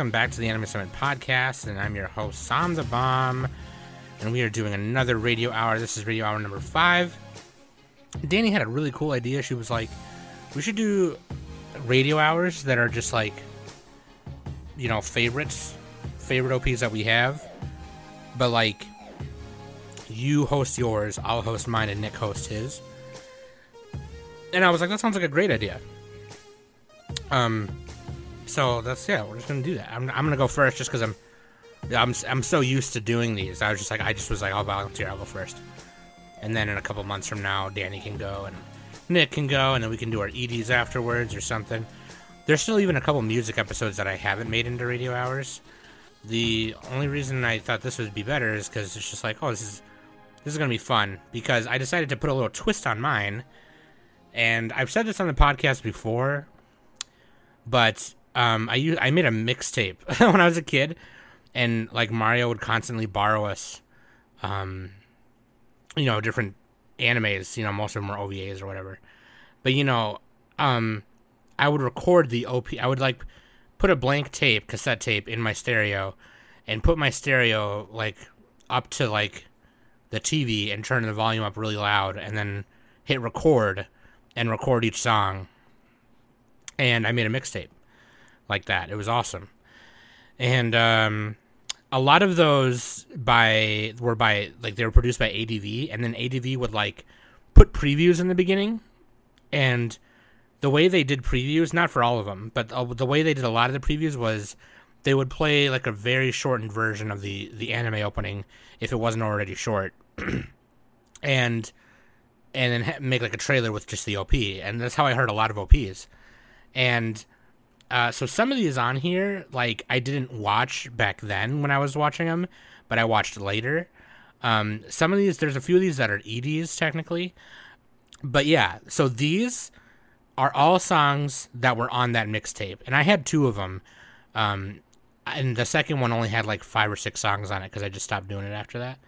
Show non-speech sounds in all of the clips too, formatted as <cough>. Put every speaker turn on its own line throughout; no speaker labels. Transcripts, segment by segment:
Welcome back to the Anime Summit podcast, and I'm your host Som the Bomb, and we are doing another radio hour. This is radio hour number five. Danny had a really cool idea. She was like, "We should do radio hours that are just like, you know, favorites, favorite OPs that we have, but like, you host yours, I'll host mine, and Nick host his." And I was like, "That sounds like a great idea." Um, so that's yeah, we're just gonna do that. I'm, I'm gonna go first just because I'm I'm I'm so used to doing these. I was just like I just was like I'll volunteer. I'll go first, and then in a couple months from now, Danny can go and Nick can go, and then we can do our EDs afterwards or something. There's still even a couple music episodes that I haven't made into radio hours. The only reason I thought this would be better is because it's just like oh this is this is gonna be fun because I decided to put a little twist on mine, and I've said this on the podcast before, but um, I I made a mixtape <laughs> when I was a kid, and like Mario would constantly borrow us, um, you know, different animes. You know, most of them were OVAs or whatever. But you know, um, I would record the OP. I would like put a blank tape, cassette tape, in my stereo, and put my stereo like up to like the TV and turn the volume up really loud, and then hit record and record each song. And I made a mixtape like that. It was awesome. And um, a lot of those by were by like they were produced by ADV, and then ADV would like put previews in the beginning, and the way they did previews, not for all of them, but the way they did a lot of the previews was they would play like a very shortened version of the the anime opening if it wasn't already short, <clears throat> and and then make like a trailer with just the OP, and that's how I heard a lot of OPs, and uh, so some of these on here, like I didn't watch back then when I was watching them, but I watched later. Um, some of these, there's a few of these that are EDs technically, but yeah. So these are all songs that were on that mixtape, and I had two of them. Um, and the second one only had like five or six songs on it because I just stopped doing it after that.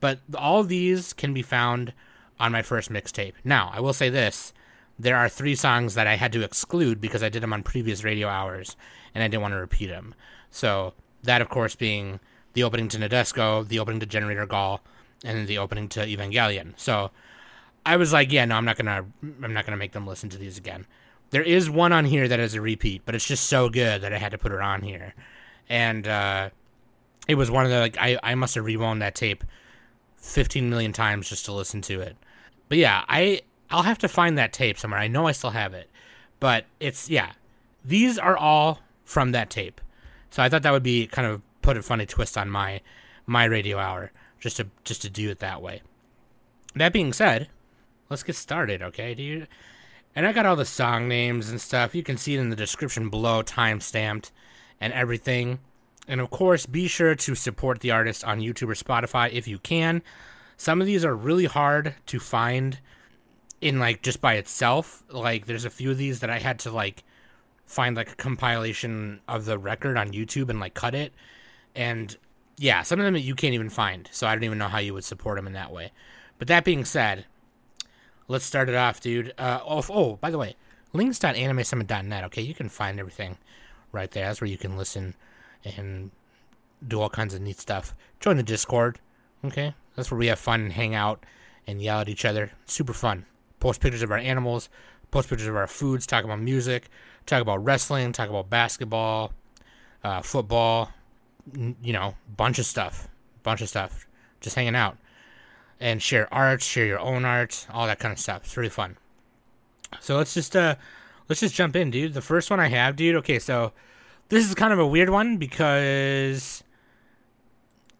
But all these can be found on my first mixtape. Now, I will say this there are three songs that I had to exclude because I did them on previous radio hours and I didn't want to repeat them. So that, of course, being the opening to Nadesico, the opening to Generator Gawl, and the opening to Evangelion. So I was like, yeah, no, I'm not gonna, I'm not gonna make them listen to these again. There is one on here that is a repeat, but it's just so good that I had to put it on here, and uh, it was one of the like I, I must have rewound that tape 15 million times just to listen to it. But yeah, I I'll have to find that tape somewhere. I know I still have it, but it's yeah. These are all from that tape, so I thought that would be kind of put a funny twist on my my radio hour just to just to do it that way. That being said, let's get started, okay? And I got all the song names and stuff. You can see it in the description below, time stamped and everything. And of course, be sure to support the artist on YouTube or Spotify if you can. Some of these are really hard to find in like just by itself. Like there's a few of these that I had to like find like a compilation of the record on YouTube and like cut it. And yeah, some of them you can't even find. So I don't even know how you would support them in that way. But that being said, let's start it off, dude. Uh, oh, oh, by the way, links.animesummit.net. Okay, you can find everything right there. That's where you can listen and do all kinds of neat stuff. Join the Discord. Okay, that's where we have fun and hang out and yell at each other. Super fun post pictures of our animals, post pictures of our foods, talk about music, talk about wrestling, talk about basketball, uh, football, you know, bunch of stuff, bunch of stuff, just hanging out, and share art, share your own art, all that kind of stuff. It's really fun. So let's just uh, let's just jump in, dude. The first one I have, dude. Okay, so this is kind of a weird one because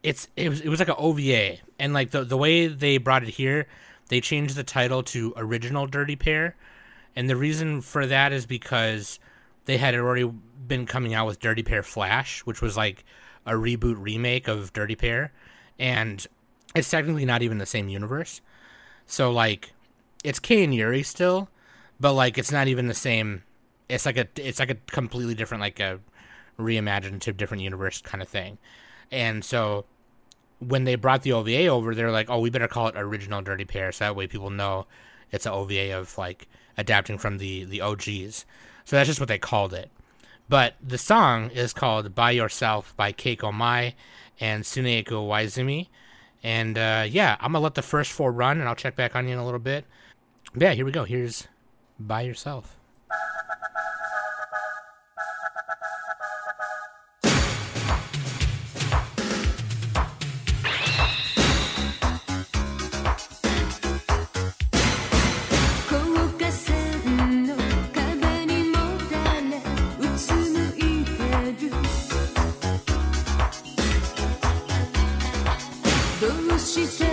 it's it was it was like an OVA, and like the the way they brought it here they changed the title to Original Dirty Pair. And the reason for that is because they had already been coming out with Dirty Pair Flash, which was like a reboot remake of Dirty Pair. And it's technically not even the same universe. So, like, it's Kei and Yuri still, but like it's not even the same. It's like a it's like a completely different like a reimaginative different universe kind of thing. And so when they brought the OVA over, they're like, oh, we better call it original Dirty Pair, so that way people know it's an OVA of like adapting from the the OGs. So that's just what they called it.
But the song is called "By Yourself" by Keiko oh Mai and Tsuneiku Waizumi. And uh, yeah, I'm gonna let the first four run, and I'll check back on you in a little bit. But yeah, here we go. Here's "By Yourself."
she said.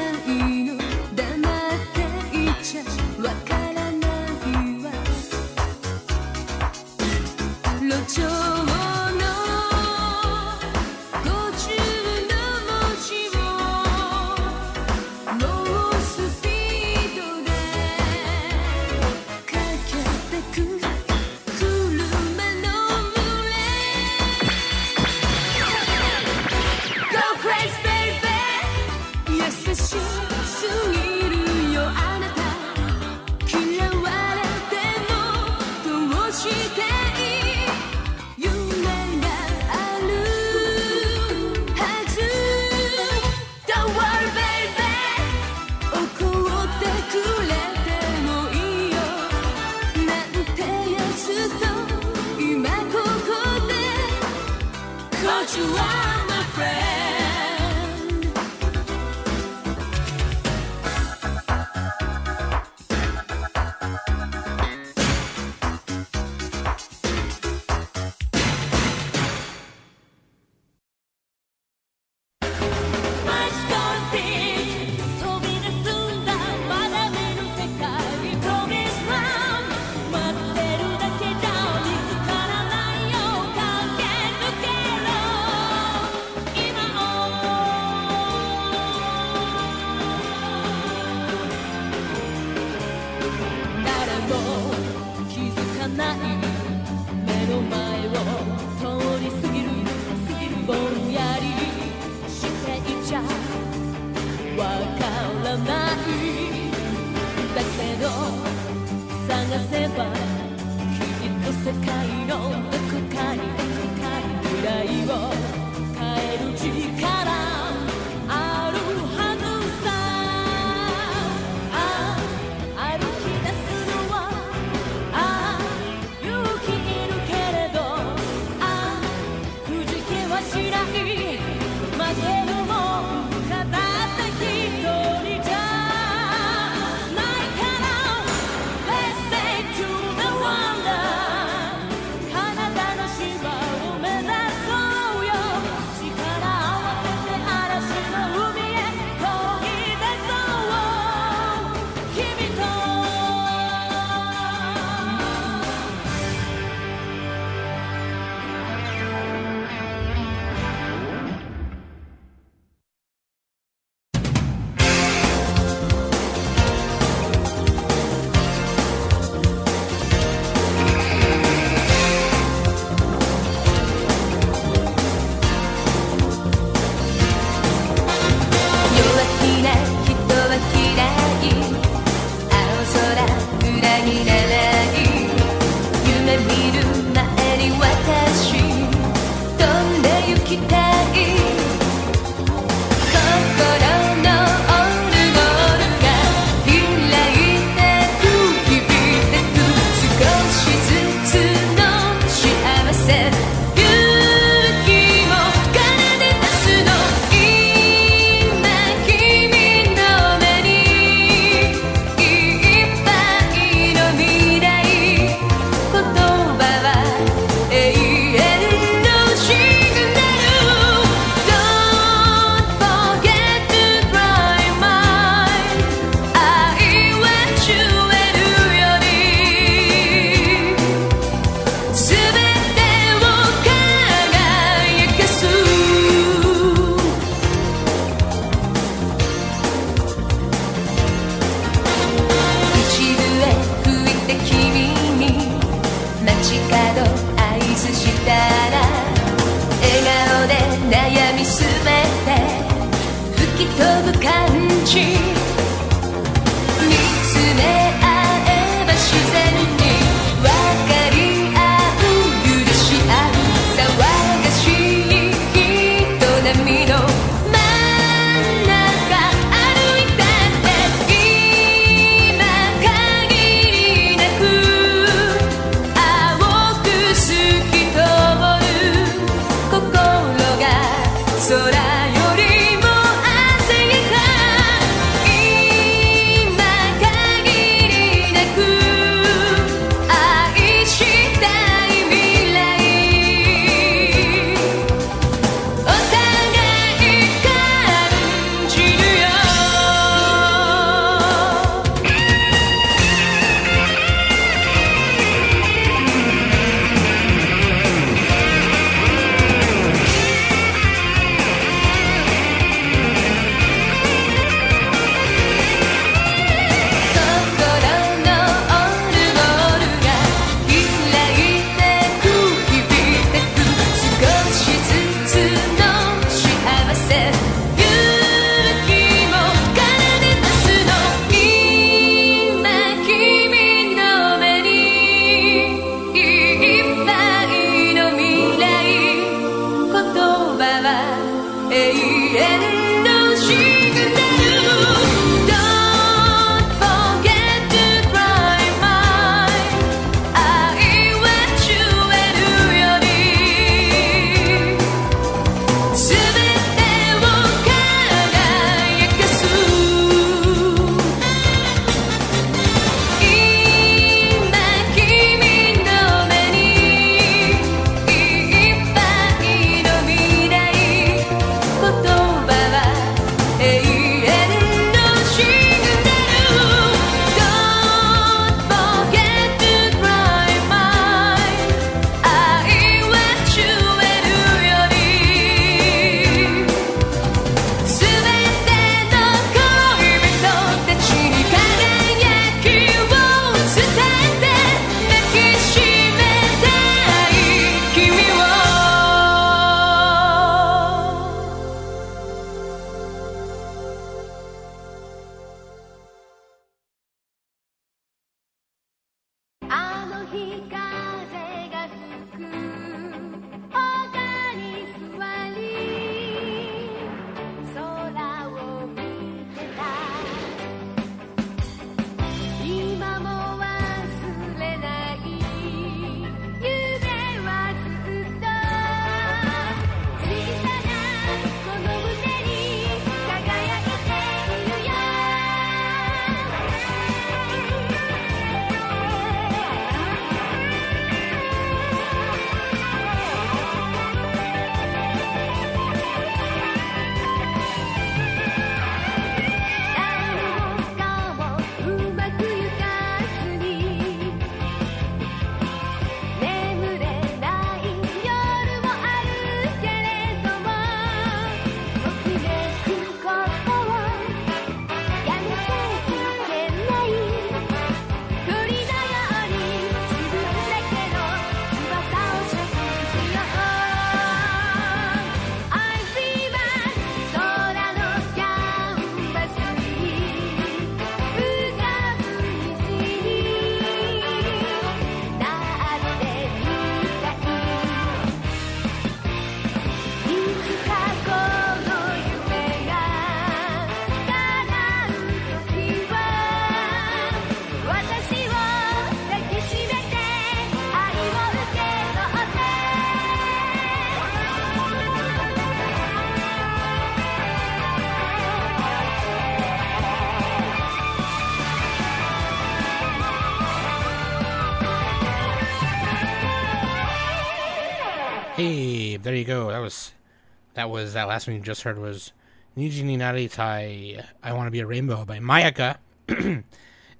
That was that last one you just heard was Niji ni Naritai I Want to Be a Rainbow by Mayaka. <clears throat>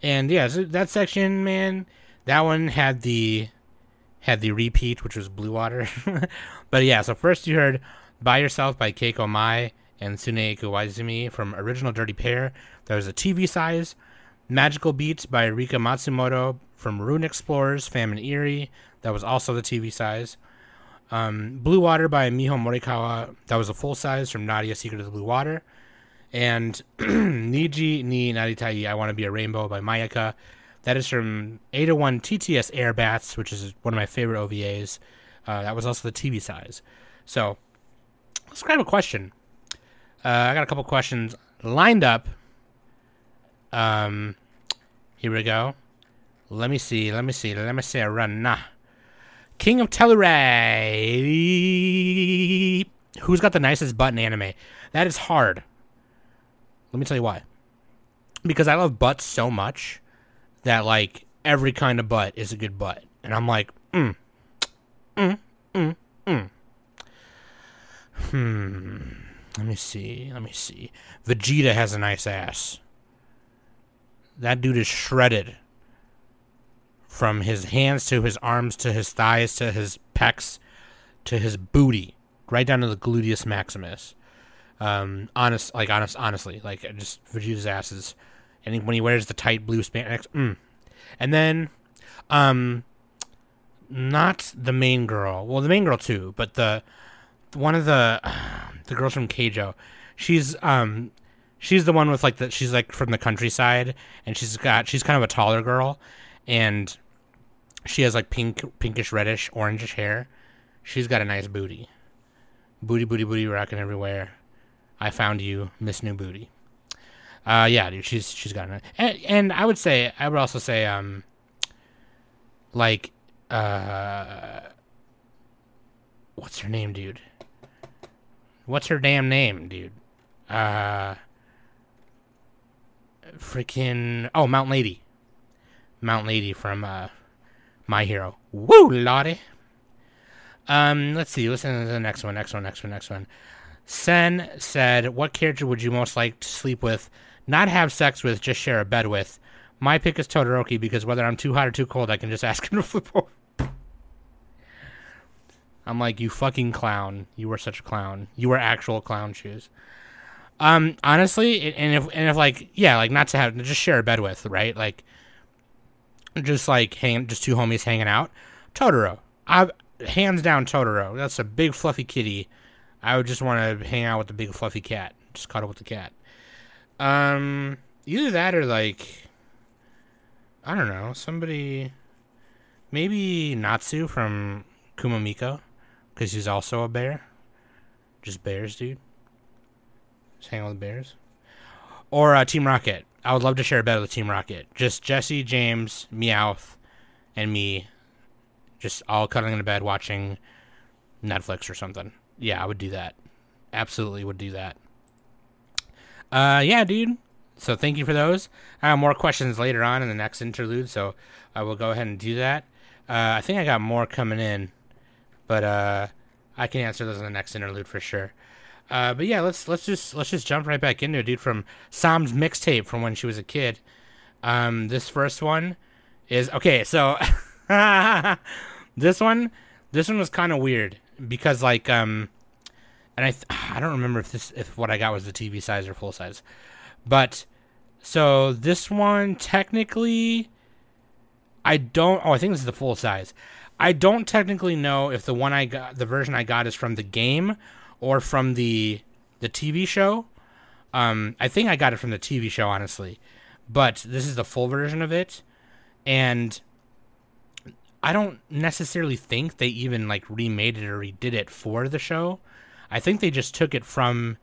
and yeah, so that section, man, that one had the had the repeat, which was Blue Water. <laughs> but yeah, so first you heard By Yourself by Keiko Mai and Tsuneiku Waizumi from Original Dirty Pair. That was a TV size. Magical Beats by Rica Matsumoto from Ruin Explorers, Fam and Ihrie. That was also the TV size. Um, Blue Water by Miho Morikawa. That was a full size from Nadia Secret of the Blue Water. And <clears throat> Niji ni Naritai I Want to Be a Rainbow by Mayaka. That is from 801 TTS Airbats, which is one of my favorite OVAs. Uh, that was also the TV size. So let's grab a question. Uh, I got a couple questions lined up. Um, here we go. Let me see. Let me see. Let me see a run. Nah. King of Telluride. Who's got the nicest butt in anime? That is hard. Let me tell you why. Because I love butts so much that like every kind of butt is a good butt, and I'm like, mm, mm, mm, mm. Hmm. Let me see. Let me see. Vegeta has a nice ass. That dude is shredded. From his hands to his arms to his thighs to his pecs to his booty, right down to the gluteus maximus. Um, honest, like honest, honestly, like just Vegeta's ass is, and when he wears the tight blue spandex, mm. and then, um, not the main girl. Well, the main girl too, but the one of the <sighs> the girls from Keijo. She's um she's the one with like the she's like from the countryside and she's got she's kind of a taller girl and she has like pink pinkish reddish orangish hair. She's got a nice booty. Booty booty booty rocking everywhere. I found you, Miss New Booty. Uh yeah, dude, she's she's got a and, and I would say I would also say um like uh what's her name, dude? What's her damn name, dude? Uh, freaking oh, Mount Lady, Mount Lady from uh, My Hero. Woo, Lottie. Um, let's see. Listen to the next one. Next one. Next one. Next one. Sen said, "What character would you most like to sleep with, not have sex with, just share a bed with?" My pick is Todoroki because whether I'm too hot or too cold, I can just <laughs> ask him to flip over. I'm like, you fucking clown. You were such a clown. You were actual clown shoes. Um, honestly, and if and if like yeah, like not to have just share a bed with, right? Like, just like hang, just two homies hanging out. Totoro, I hands down Totoro. That's a big fluffy kitty. I would just want to hang out with the big fluffy cat. Just cuddle with the cat. Um, either that or like, I don't know, somebody, maybe Natsu from Kumamiko because he's also a bear. Just bears, dude. Just hang out with bears. Or uh, Team Rocket. I would love to share a bed with Team Rocket. Just Jessie, James, Meowth, and me, just all cuddling in a bed watching Netflix or something. Yeah, I would do that. Absolutely would do that. Uh, yeah, dude. So thank you for those. I have more questions later on in the next interlude, so I will go ahead and do that. Uh, I think I got more coming in. But uh, I can answer those in the next interlude for sure. Uh, but yeah, let's let's just let's just jump right back into it, dude. From Som's mixtape from when she was a kid. Um, this first one is okay. So <laughs> this one, this one was kind of weird because like um, and I th- <sighs> I don't remember if this if what I got was the TV size or full size, but so this one technically, I don't. Oh, I think this is the full size. I don't technically know if the one I got, the version I got, is from the game or from the the TV show. Um, I think I got it from the TV show, honestly, but this is the full version of it, and I don't necessarily think they even like remade it or redid it for the show. I think they just took it from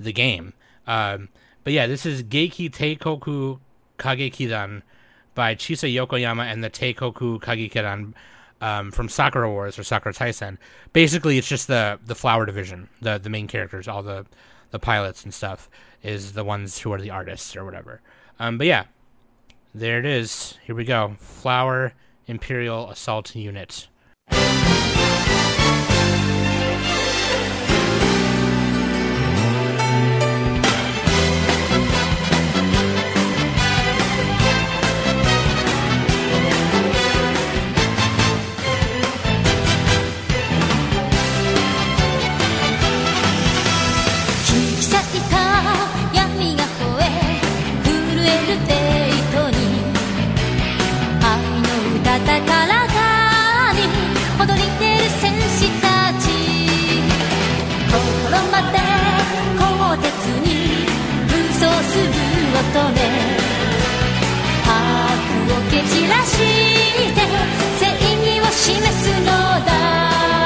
the game. Um, but yeah, this is Geki Teikoku Kagekidan by Chisa Yokoyama and the Teikoku Kagekidan um, from Sakura Wars or Sakura Taisen. Basically, it's just the the flower division, the the main characters, all the the pilots and stuff, is the ones who are the artists or whatever. Um, but yeah, there it is. Here we go. Flower Imperial Assault Unit.
白を蹴散らして正義を示すのだ。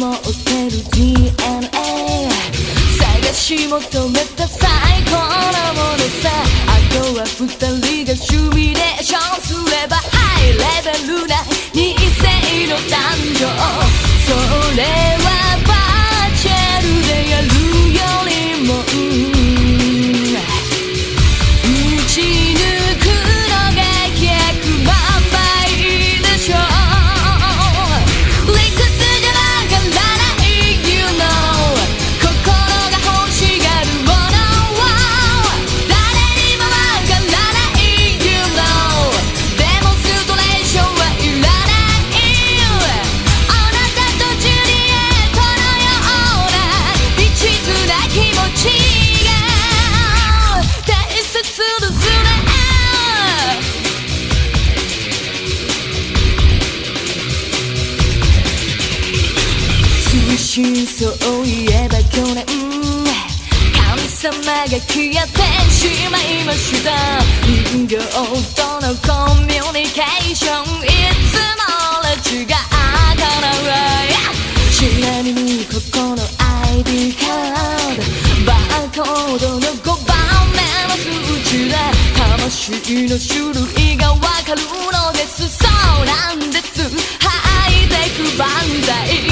もうける DNA 探し求めた最高のものさ。あとは二人がシミュレーションすればハイレベルな人生の誕生。それは様が消えてしまいました。人形とのコミュニケーションいつもら違うかな。ちなみにここの ID カードバーコードの5番目の数値で魂の種類がわかるのです。そうなんです。ハイてク万歳。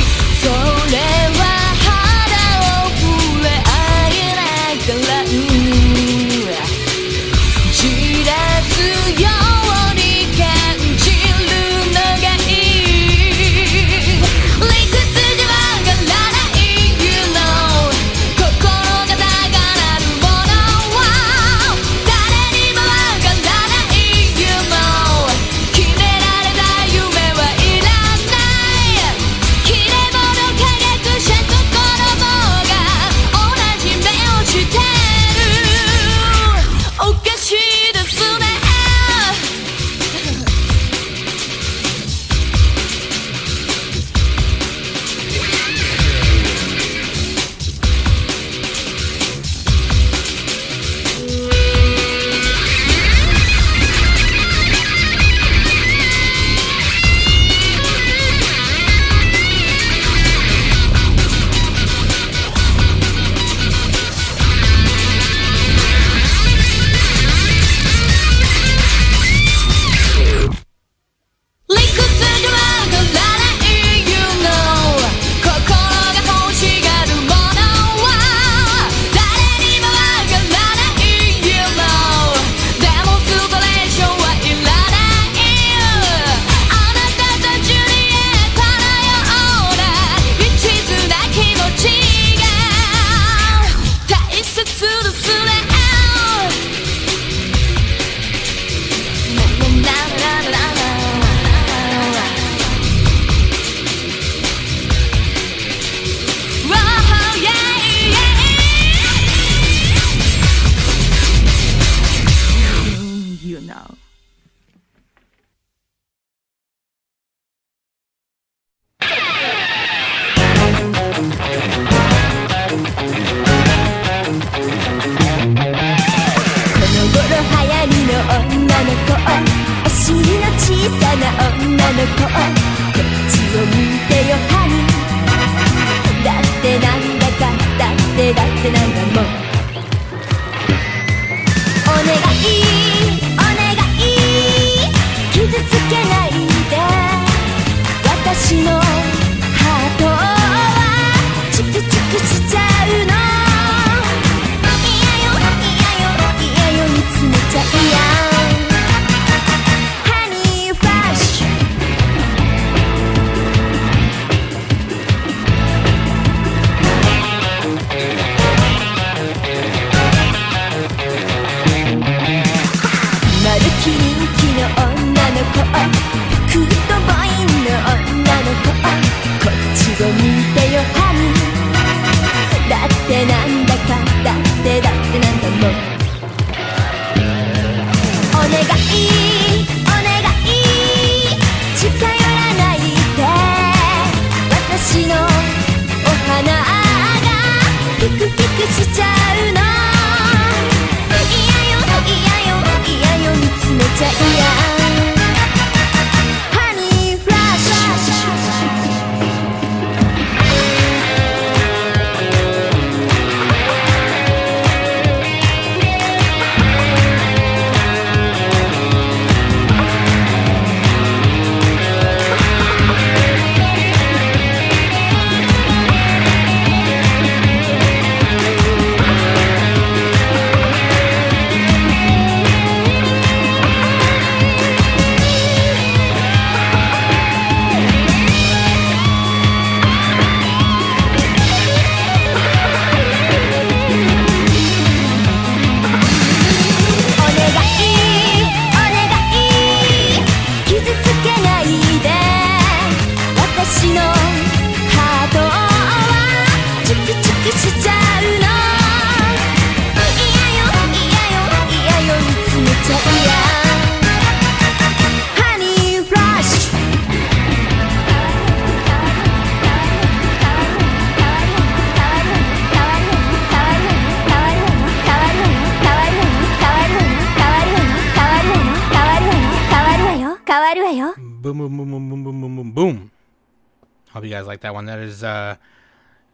Like that one. That is uh,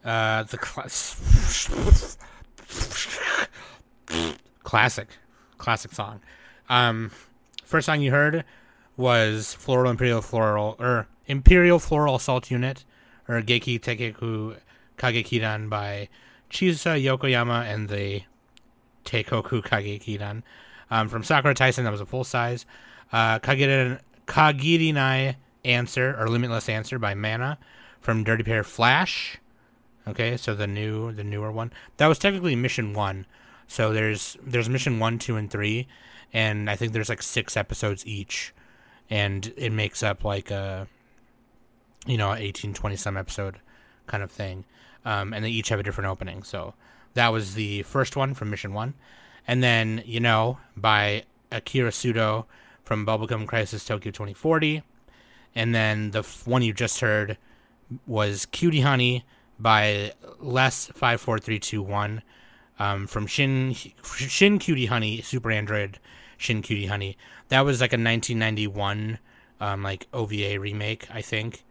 uh, the cla- classic, classic song. Um, first song you heard was Floral Imperial Floral or Imperial Floral Assault Unit or Geki Teikoku Kagekidan by Chisa Yokoyama and the Teikoku Kagekidan. Um, from Sakura Taisen, that was a full size. Uh, Kagirin, Kagirinai Answer or Limitless Answer by Mana from Dirty Pair Flash. Okay, so the new, the newer one. That was technically mission one. So there's there's mission one, two, and three, and I think there's like six episodes each, and it makes up like a, you know, 18, 20 some episode kind of thing. Um, and they each have a different opening. So that was the first one from mission one, and then you know by Akira Sudou from Bubblegum Crisis Tokyo 2040, and then the f- one you just heard was Cutie Honey by Les five four three two one um, from Shin Shin Cutie Honey Super Android Shin Cutie Honey. That was like a 1991 um, like OVA remake, I think.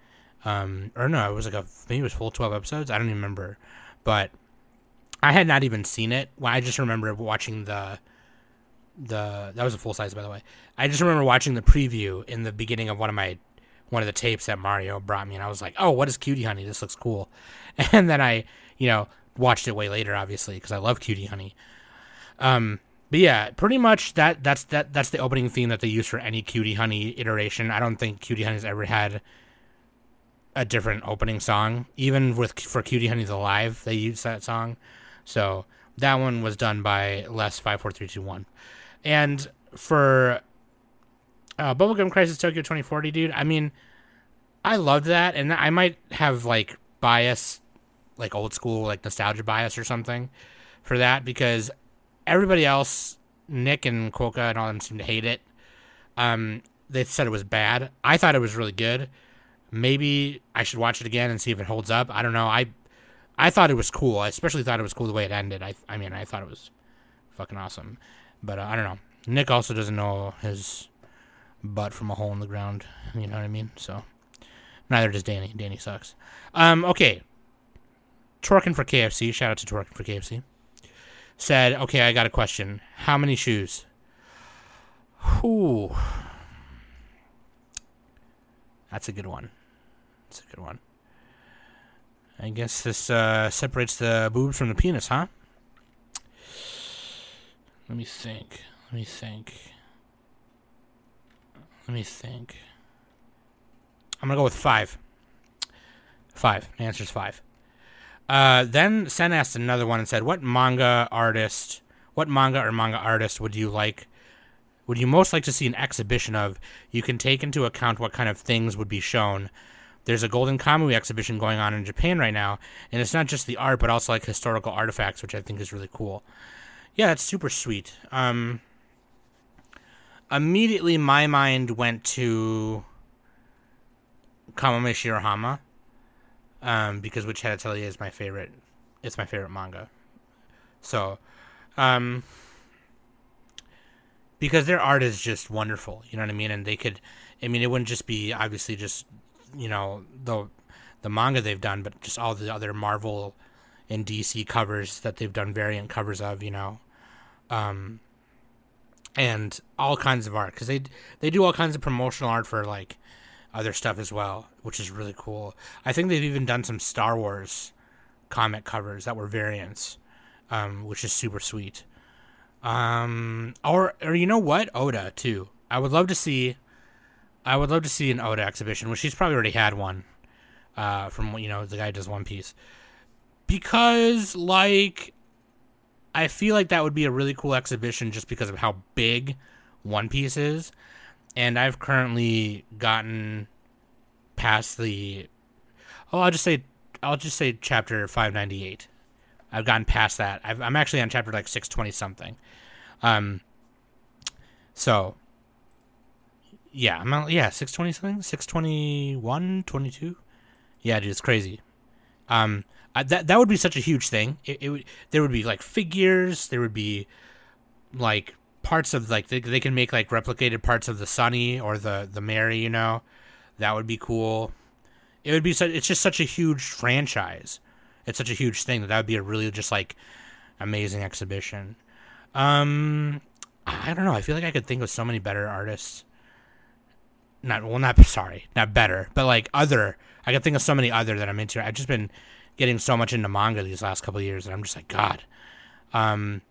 Um, or no, it was like a maybe it was full 12 episodes. I don't even remember, but I had not even seen it. Well, I just remember watching the the that was a full size by the way. I just remember watching the preview in the beginning of one of my one of the tapes that Mario brought me, and I was like, "Oh, what is Cutie Honey? This looks cool." <laughs> And then I, you know, watched it way later, obviously, because I love Cutie Honey. Um, but yeah, pretty much that that's that that's the opening theme that they use for any Cutie Honey iteration. I don't think Cutie Honey's ever had a different opening song. Even with for Cutie Honey's Alive, they used that song. So that one was done by Les five four three two one, and for uh, Bubblegum Crisis Tokyo twenty forty, dude. I mean, I loved that, and I might have like bias, like old school, like nostalgia bias or something for that because everybody else, Nick and Quokka and all them seem to hate it. Um, they said it was bad. I thought it was really good. Maybe I should watch it again and see if it holds up. I don't know. I I thought it was cool. I especially thought it was cool the way it ended. I I mean, I thought it was fucking awesome. But uh, I don't know. Nick also doesn't know his butt from a hole in the ground. You know what I mean? So neither does Danny. Danny sucks. Um, okay. Twerking for KFC. Shout out to Twerking for KFC. Said, okay, I got a question. How many shoes? Ooh. That's a good one. That's a good one. I guess this uh, separates the boobs from the penis, huh? Let me think. Let me think. Let me think. I'm gonna go with five. Five. The answer's five. Uh, then Sen asked another one and said, "What manga artist, what manga or manga artist would you like? Would you most like to see an exhibition of? You can take into account what kind of things would be shown. There's a Golden Kamuy exhibition going on in Japan right now, and it's not just the art, but also like historical artifacts, which I think is really cool. Yeah, that's super sweet. Um, immediately my mind went to Kamome Shirahama, um, because to Tell You is my favorite. It's my favorite manga. So, um, because their art is just wonderful, you know what I mean, and they could, I mean, it wouldn't just be obviously just you know the the manga they've done, but just all the other Marvel and DC covers that they've done variant covers of, you know, um, and all kinds of art because they they do all kinds of promotional art for like other stuff as well, which is really cool. I think they've even done some Star Wars comic covers that were variants, um, which is super sweet. Um, or or you know what, Oda too. I would love to see. I would love to see an Oda exhibition, which she's probably already had one. Uh, from you know the guy does One Piece, because like I feel like that would be a really cool exhibition just because of how big One Piece is. And I've currently gotten past the oh, I'll just say I'll just say chapter 598. I've gotten past that. i am actually on chapter like 620 something. Um so yeah, I'm on, yeah, 620 something, 621, 22. Yeah, dude, it's crazy. Um uh, that that would be such a huge thing. It, it would there would be like figures. There would be like parts of like they, they can make like replicated parts of the Sunny or the the Mary. You know, that would be cool. It would be such. It's just such a huge franchise. It's such a huge thing that that would be a really just like amazing exhibition. Um, I don't know. I feel like I could think of so many better artists. Not well, not sorry, not better, but like other. I could think of so many other that I'm into. I've just been getting so much into manga these last couple years, and I'm just like, God. Um,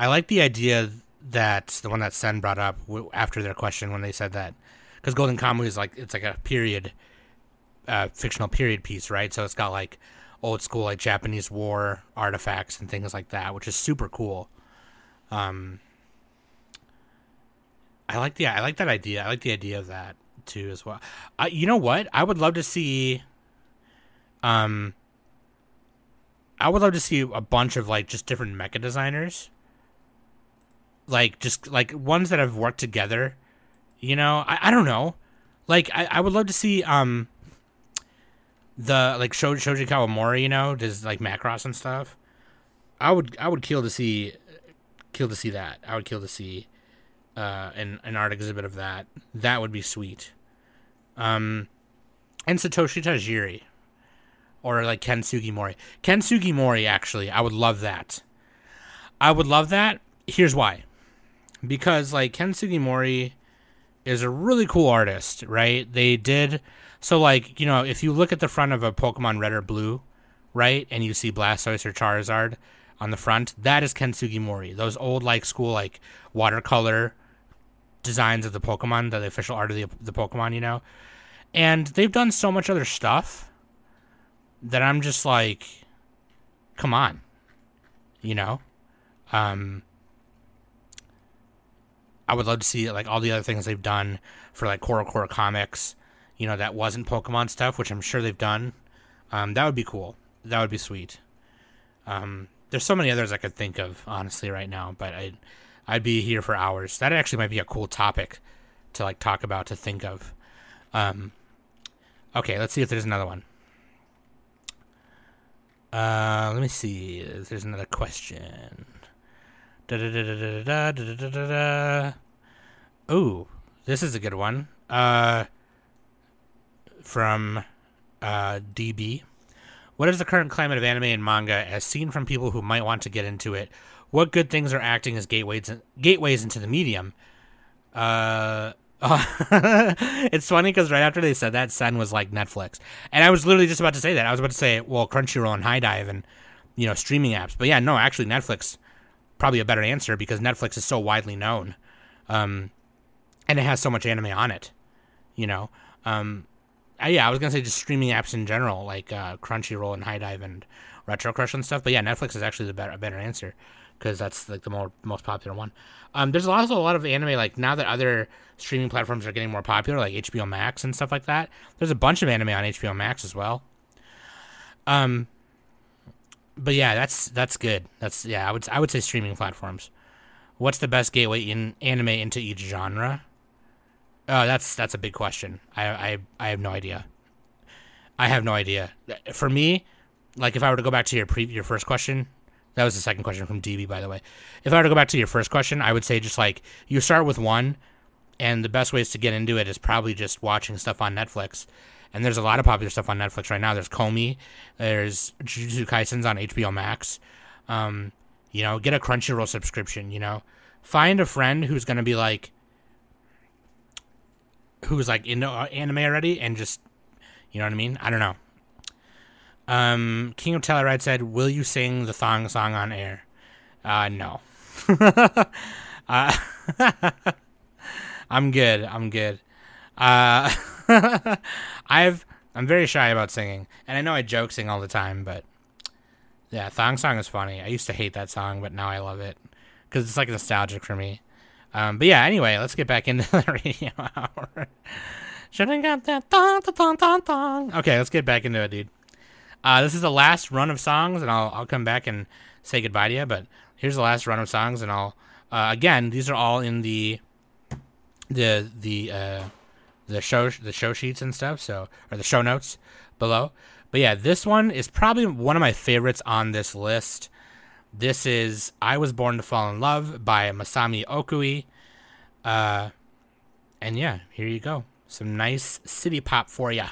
I like the idea that the one that Sen brought up after their question when they said that, because Golden Kamuy is like it's like a period, uh, fictional period piece, right? So it's got like old school like Japanese war artifacts and things like that, which is super cool. Um, I like the I like that idea. I like the idea of that too as well. Uh, you know what? I would love to see um, I would love to see a bunch of like just different mecha designers, like just like ones that have worked together. You know, I, I don't know. Like I, I would love to see um the like Sho- Shoji Kawamori, you know, does like Macross and stuff. I would I would kill to see kill to see that. I would kill to see uh an an art exhibit of that. That would be sweet. Um and Satoshi Tajiri or like Ken Sugimori. Ken Sugimori, actually, I would love that. I would love that. Here's why. Because like Ken Sugimori is a really cool artist, right? They did so like, you know, if you look at the front of a Pokemon Red or Blue, right, and you see Blastoise or Charizard on the front, that is Ken Sugimori. Those old like school like watercolor designs of the Pokemon, the official art of the the Pokemon, you know. And they've done so much other stuff that I'm just like, come on, you know. Um, I would love to see like all the other things they've done for like CoroCoro Comics, you know, that wasn't Pokemon stuff, which I'm sure they've done. Um, that would be cool. That would be sweet. Um, there's so many others I could think of honestly right now, but I, I'd, I'd be here for hours. That actually might be a cool topic to like talk about to think of. Um, okay, let's see if there's another one. Uh, let me see. There's another question. Da da da da da da da da da. Da. Ooh, this is a good one. Uh, from uh, DB. What is the current climate of anime and manga as seen from people who might want to get into it? What good things are acting as gateways gateways into the medium? Uh, <laughs> it's funny because right after they said that, Sen was like Netflix, and I was literally just about to say that. I was about to say, well, Crunchyroll and HIDIVE and you know streaming apps, but yeah, no, actually Netflix probably a better answer because Netflix is so widely known, um, and it has so much anime on it. You know, um, uh, yeah, I was gonna say just streaming apps in general, like uh, Crunchyroll and HIDIVE and Retro Crush and stuff. But yeah, Netflix is actually the better, better answer because that's like the more most popular one. Um, there's also a lot of anime like now that other streaming platforms are getting more popular, like HBO Max and stuff like that. There's a bunch of anime on HBO Max as well. Um, but yeah, that's that's good. That's yeah, I would I would say streaming platforms. What's the best gateway in anime into each genre? Oh, that's that's a big question. I I I have no idea. I have no idea. For me, like if I were to go back to your pre your first question, that was the second question from DB by the way. If I were to go back to your first question, I would say just like you start with one and the best ways to get into it is probably just watching stuff on Netflix. And there's a lot of popular stuff on Netflix right now. There's Komi, there's Jujutsu Kaisen's on HBO Max. Um, you know, get a Crunchyroll subscription, you know. Find a friend who's going to be like who's like into uh, anime already and just you know what I mean? I don't know. Um, King of Telluride said, "Will you sing the thong song on air?" Uh, no. <laughs> uh, <laughs> I'm good. I'm good. Uh, <laughs> I've I'm very shy about singing, and I know I joke sing all the time, but yeah, thong song is funny. I used to hate that song, but now I love it because it's like nostalgic for me. Um, but yeah, anyway, let's get back into the radio hour. Should have got that thong, thong, thong, thong. Okay, let's get back into it, dude. Uh, this is the last run of songs, and I'll I'll come back and say goodbye to you. But here's the last run of songs, and I'll uh, again these are all in the the the uh, the show the show sheets and stuff. So or the show notes below. But yeah, this one is probably one of my favorites on this list. This is I Was Born to Fall in Love by Masami Okui. Uh, and yeah, here you go. Some nice city pop for ya.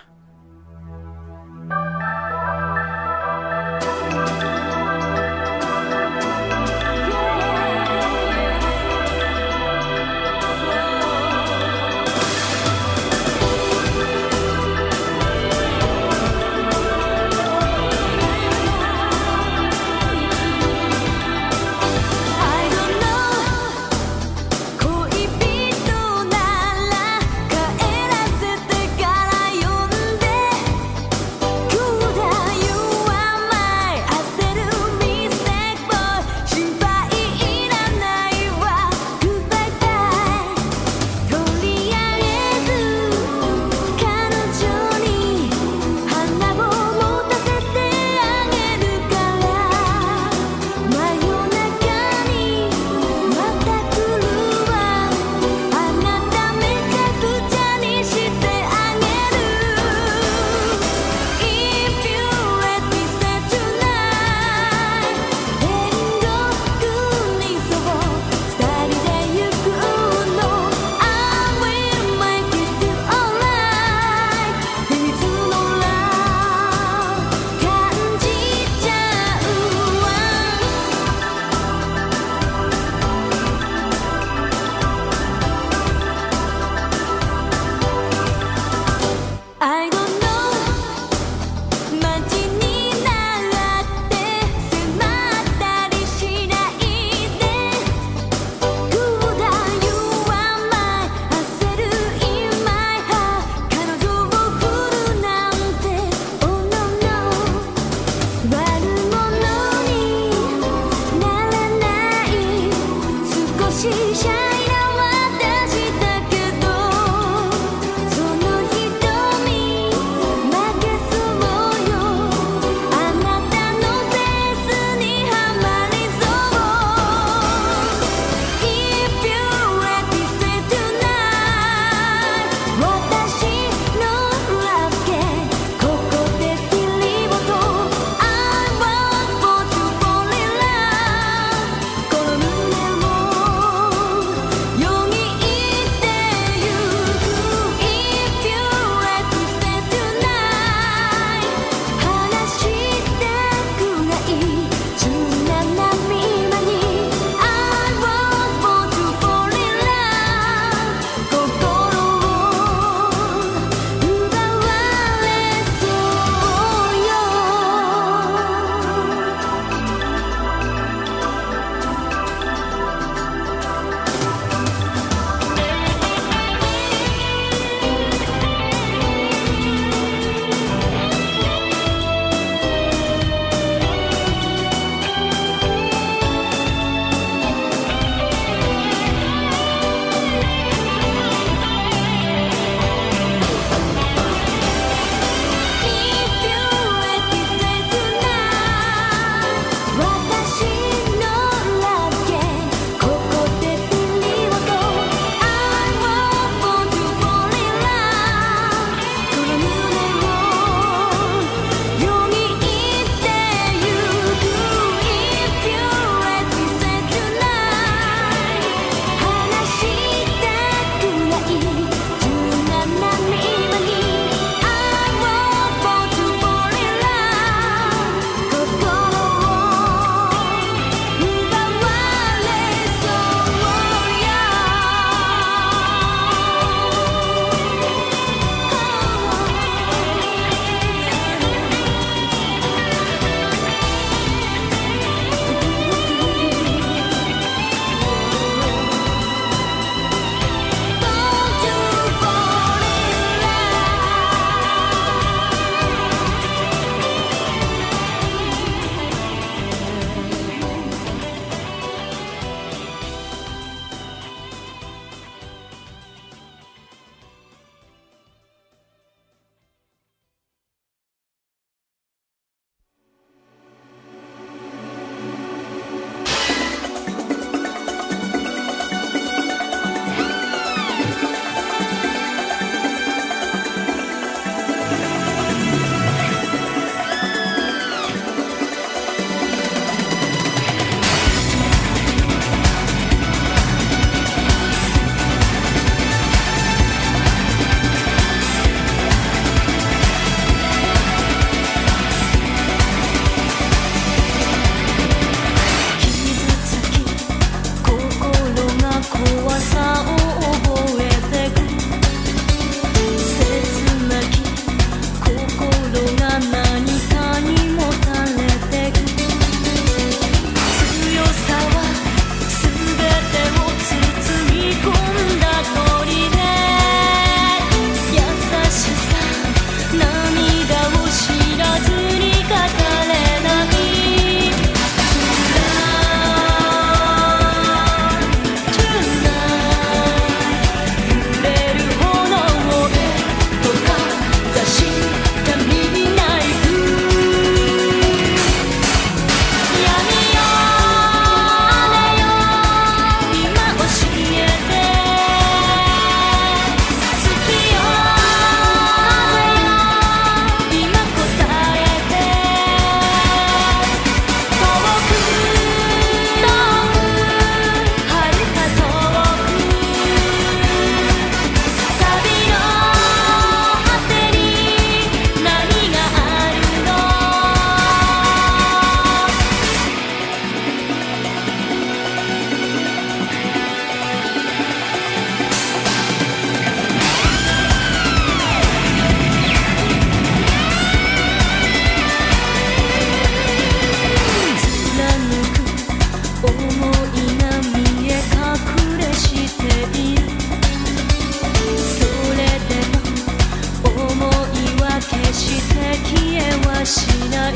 しない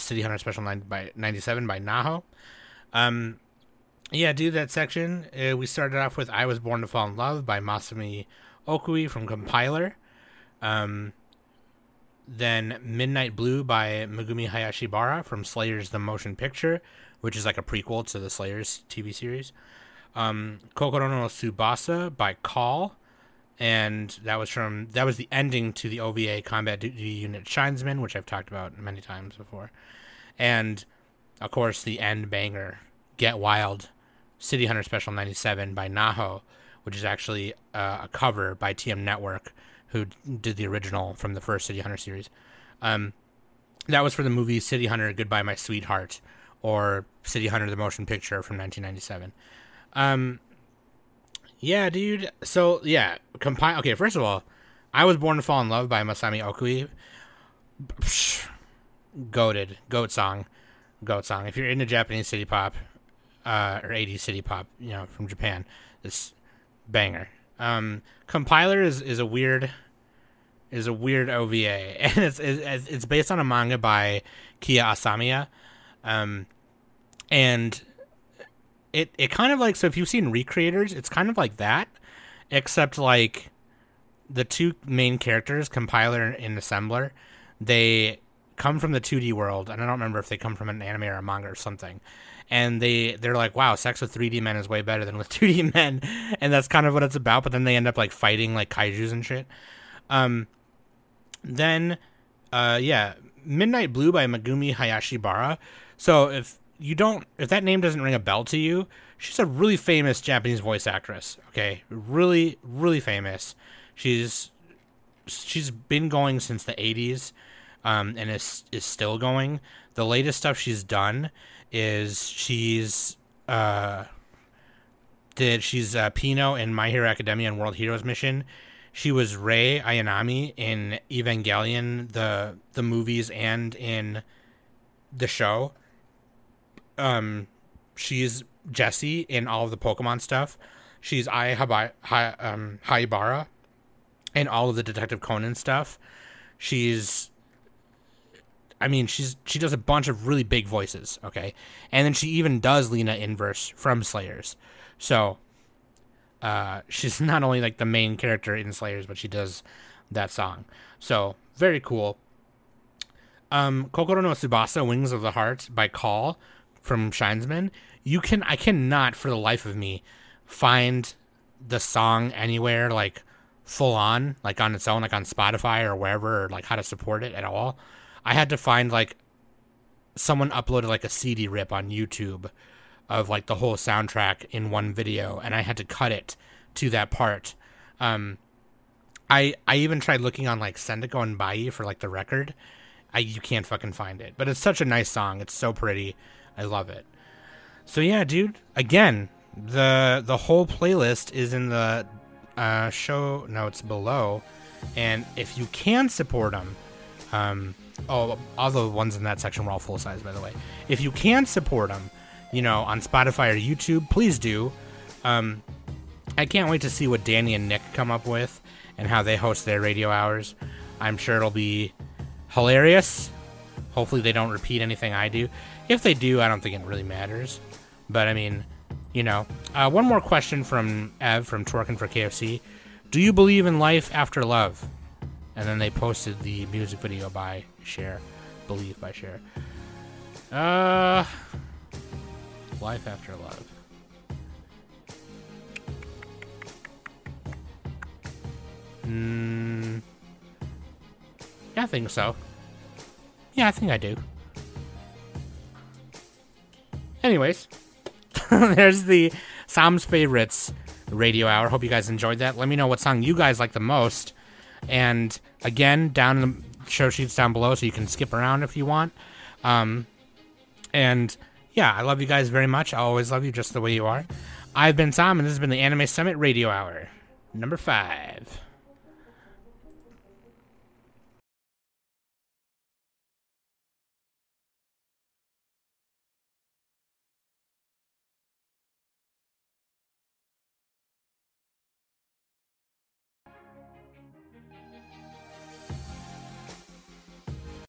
the City Hunter Special 9 by '97 by Naho. Um, yeah, dude, that section. Uh, we started off with "I Was Born to Fall in Love" by Masami Okui from Compiler. Um, then "Midnight Blue" by Megumi Hayashibara from Slayers: The Motion Picture, which is like a prequel to the Slayers TV series. Um, Kokoro no Tsubasa by Call, and that was from that was the ending to the OVA Combat Duty Unit Shinesman, which I've talked about many times before, and of course the end banger, Get Wild, City Hunter Special '97 by Naho, which is actually uh, a cover by TM Network, who did the original from the first City Hunter series. Um, that was for the movie City Hunter Goodbye My Sweetheart, or City Hunter the Motion Picture from 1997. Um, yeah, dude. So yeah, compile. Okay, first of all, I was born to fall in love by Masami Okui. Goated, goat song, goat song. If you're into Japanese city pop, uh, or 80s city pop, you know, from Japan, this banger. Um, compiler is is a weird is a weird OVA, <laughs> and it's it's, it's based on a manga by Kia Asamiya, um, and it it kind of like so if you've seen Recreators, it's kind of like that, except like the two main characters, compiler and assembler, they come from the 2D world, and I don't remember if they come from an anime or a manga or something. And they they're like, wow, sex with 3D men is way better than with <laughs> 2D men, and that's kind of what it's about. But then they end up like fighting like kaiju's and shit. Um, then, uh, yeah, Midnight Blue by Megumi Hayashibara. So if you don't, if that name doesn't ring a bell to you, she's a really famous Japanese voice actress. Okay, really, really famous. She's she's been going since the 80s um, and is is still going. The latest stuff she's done is she's uh, did she's uh, Pino in My Hero Academia and World Heroes Mission. She was Rei Ayanami in Evangelion, the the movies, and in the show. Um, she's Jessie in all of the Pokemon stuff. She's Ai Hai, um, Haibara in all of the Detective Conan stuff. She's I mean, she's she does a bunch of really big voices, okay? And then she even does Lina Inverse from Slayers. So uh she's <laughs> not only like the main character in Slayers, but she does that song. So, very cool. Um Kokoro no Tsubasa Wings of the Heart by Call from Shinesman. You can I cannot for the life of me find the song anywhere like full on, like on its own, like on Spotify or wherever, or like how to support it at all. I had to find like someone uploaded like a CD rip on YouTube of like the whole soundtrack in one video, and I had to cut it to that part. Um, I I even tried looking on like Sendico and Bai for like the record. I you can't fucking find it, but it's such a nice song. It's so pretty. I love it. So yeah, dude. Again, the the whole playlist is in the uh, show notes below, and if you can support them, um, oh, all the ones in that section were all full size, by the way. If you can support them, you know, on Spotify or YouTube, please do. Um, I can't wait to see what Danny and Nick come up with and how they host their radio hours. I'm sure it'll be hilarious. Hopefully, they don't repeat anything I do. If they do, I don't think it really matters. But I mean, you know. Uh, one more question from Ev from Twerking for KFC. Do you believe in life after love? And then they posted the music video by Cher. Believe by Cher. Uh, life after love. Mm, yeah, I think so. Yeah, I think I do. Anyways, <laughs> there's the Som's favorites radio hour. Hope you guys enjoyed that. Let me know what song you guys like the most. And again, down in the show sheets down below, so you can skip around if you want. Um, and yeah, I love you guys very much. I always love you just the way you are. I've been Sam, and this has been the Anime Summit Radio Hour, number five.